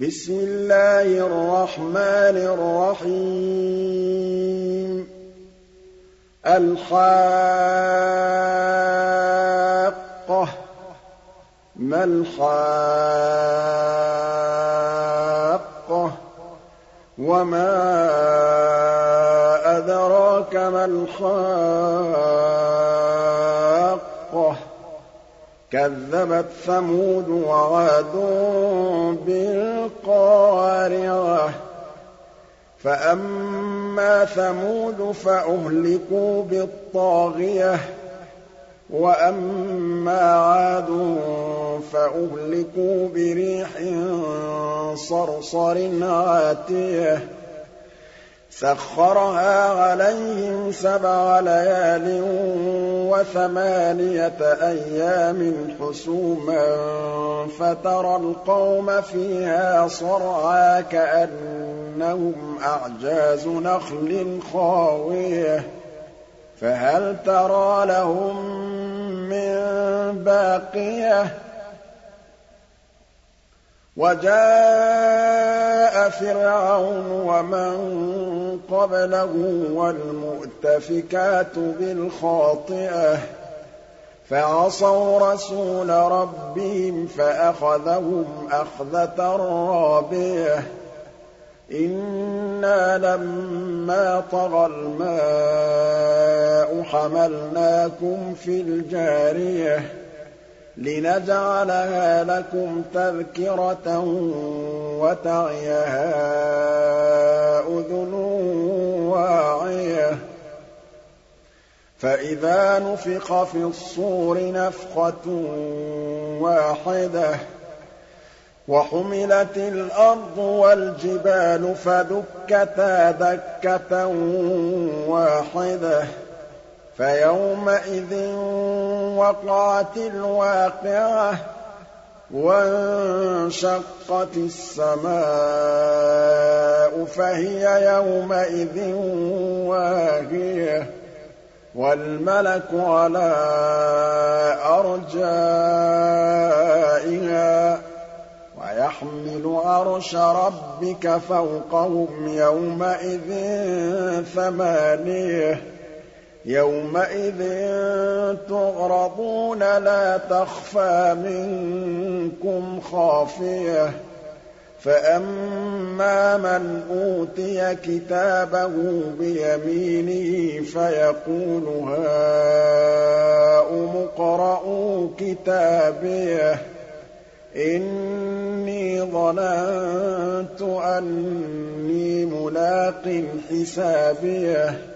بِسْمِ اللَّهِ الرَّحْمَٰنِ الرَّحِيمِ. الْحَاقَّةُ. مَا الْحَاقَّةُ؟ وَمَا أَدْرَاكَ مَا الْحَاقَّةُ؟ كَذَّبَتْ ثَمُودُ وَعَادٌ بِالْقَارِعَةِ. فَأَمَّا ثَمُودُ فَأُهْلِكُوا بِالطَّاغِيَةِ وَأَمَّا عَادٌ فَأُهْلِكُوا بِرِيحٍ صَرْصَرٍ عَاتِيَةٍ. سَخَّرَهَا عَلَيْهِمْ سَبْعَ لَيَالٍ وَثَمَانِيَةَ أَيَّامٍ حُسُومًا فَتَرَى الْقَوْمَ فِيهَا صَرْعَىٰ كَأَنَّهُمْ أَعْجَازُ نَخْلٍ خَاوِيَةٍ. فَهَلْ تَرَىٰ لَهُم مِّن بَاقِيَةٍ؟ وَجَاءَ فِرْعَوْنُ وَمَن قَبْلَهُ وَالْمُؤْتَفِكَاتُ بِالْخَاطِئَةِ. فَعَصَوْا رَسُولَ رَبِّهِمْ فَأَخَذَهُمْ أَخْذَةً رَّابِيَةً. إِنَّا لَمَّا طَغَى الْمَاءُ حَمَلْنَاكُمْ فِي الْجَارِيَةِ. لِنَجْعَلَهَا لَكُمْ تَذْكِرَةً وَتَعِيَهَا أُذُنٌ وَاعِيَةٌ. فَإِذَا نُفِخَ فِي الصُّورِ نَفْخَةٌ وَاحِدَةٌ وَحُمِلَتِ الْأَرْضُ وَالْجِبَالُ فَدُكَّتَا دَكَّةً وَاحِدَةً. فَيَوْمَئِذٍ وَقَعَتِ الْوَاقِعَةُ وَانشَقَّتِ السَّمَاءُ فَهِيَ يَوْمَئِذٍ وَاهِيَةٌ وَالْمَلَكُ عَلَىٰ أَرْجَائِهَا وَيَحْمِلُ عَرْشَ رَبِّكَ فَوْقَهُمْ يَوْمَئِذٍ ثَمَانِيَةٌ يَوْمَئِذٍ تُعْرَضُونَ لَا تَخْفَىٰ مِنكُمْ خَافِيَةٌ. فَأَمَّا مَنْ أُوتِيَ كِتَابَهُ بِيَمِينِهِ فَيَقُولُ هَاؤُمُ اقْرَءُوا كِتَابِيَهْ. إِنِّي ظَنَنتُ أَنِّي مُلَاقٍ حِسَابِيَهْ.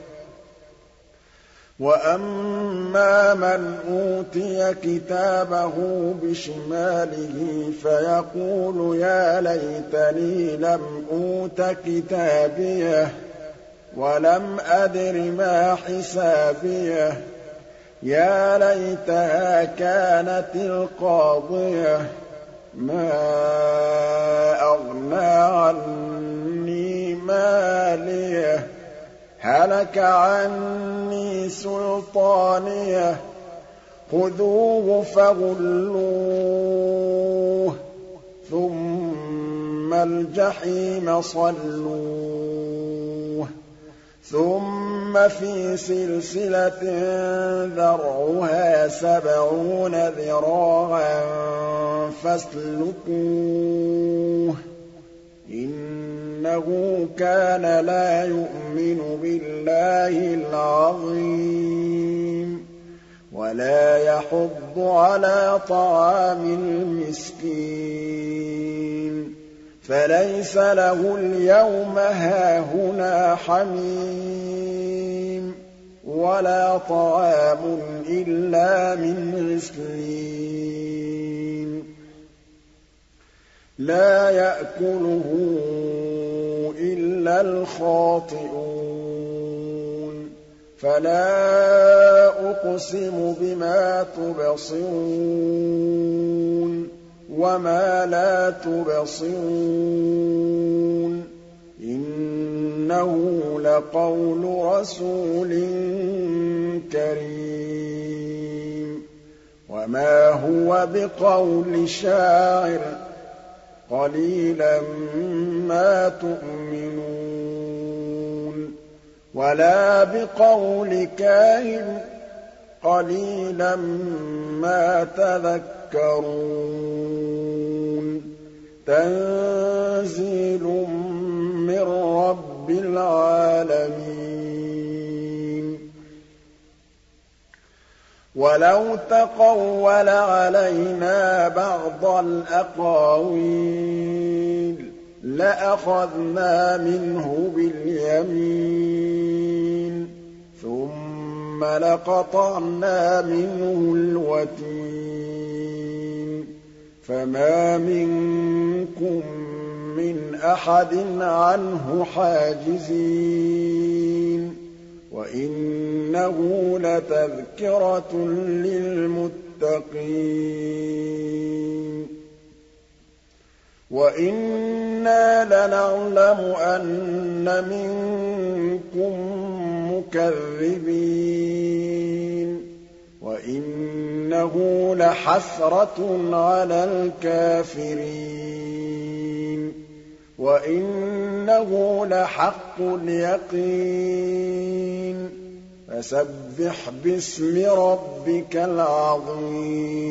وَأَمَّا مَنْ أُوتِيَ كِتَابَهُ بِشِمَالِهِ فَيَقُولُ يَا لَيْتَنِي لَمْ أُوتَ كِتَابِيَهْ وَلَمْ أَدْرِ مَا حِسَابِيَهْ يَا لَيْتَهَا كَانَتِ الْقَاضِيَةَ مَا أَغْنَىٰ عَنِّي مَالِيَهْ هَلَكَ عَنِّي سُلْطَانِيَهْ خُذُوهُ فَغُلُّوهُ ثُمَّ الْجَحِيمَ صَلُّوهُ ثُمَّ فِي سِلْسِلَةٍ ذَرْعُهَا سَبْعُونَ ذِرَاعًا فَاسْلُكُوهُ. إِنَّهُ كَانَ لَا يُؤْمِنُ بِاللَّهِ الْعَظِيمِ وَلَا يَحُضُّ عَلَىٰ طَعَامِ الْمِسْكِينِ فَلَيْسَ لَهُ الْيَوْمَ هَاهُنَا حَمِيمٌ وَلَا طَعَامٌ إِلَّا مِنْ غِسْلِينٍ لَّا يَأْكُلُهُ إِلَّا الْخَاطِئُونَ. فَلَا أُقْسِمُ بِمَا تُبْصِرُونَ وَمَا لَا تُبْصِرُونَ. إِنَّهُ لَقَوْلُ رَسُولٍ كَرِيمٍ. وَمَا هُوَ بِقَوْلِ شَاعِرٍ ۚ قَلِيلًا مَّا تُؤْمِنُونَ وَلَا بِقَوْلِ كَاهِنٍ ۚ قَلِيلًا مَّا تَذَكَّرُونَ. تَنزِيلٌ مِّن رَّبِّ الْعَالَمِينَ. وَلَوْ تَقَوَّلَ عَلَيْنَا بَعْضَ الْأَقَاوِيلِ لَأَخَذْنَا مِنْهُ بِالْيَمِينِ ثُمَّ لَقَطَعْنَا مِنْهُ الْوَتِينَ فَمَا مِنكُم مِّنْ أَحَدٍ عَنْهُ حَاجِزِينَ وَإِنَّهُ لَتَذْكِرَةٌ لِّلْمُتَّقِينَ وَإِنَّا لَنَعْلَمُ أَنَّ مِنكُم مُّكَذِّبِينَ وَإِنَّهُ لَحَسْرَةٌ عَلَى الْكَافِرِينَ وَإِنَّهُ لَحَقُّ الْيَقِينِ فَسَبِّحْ بِاسْمِ رَبِّكَ الْعَظِيمِ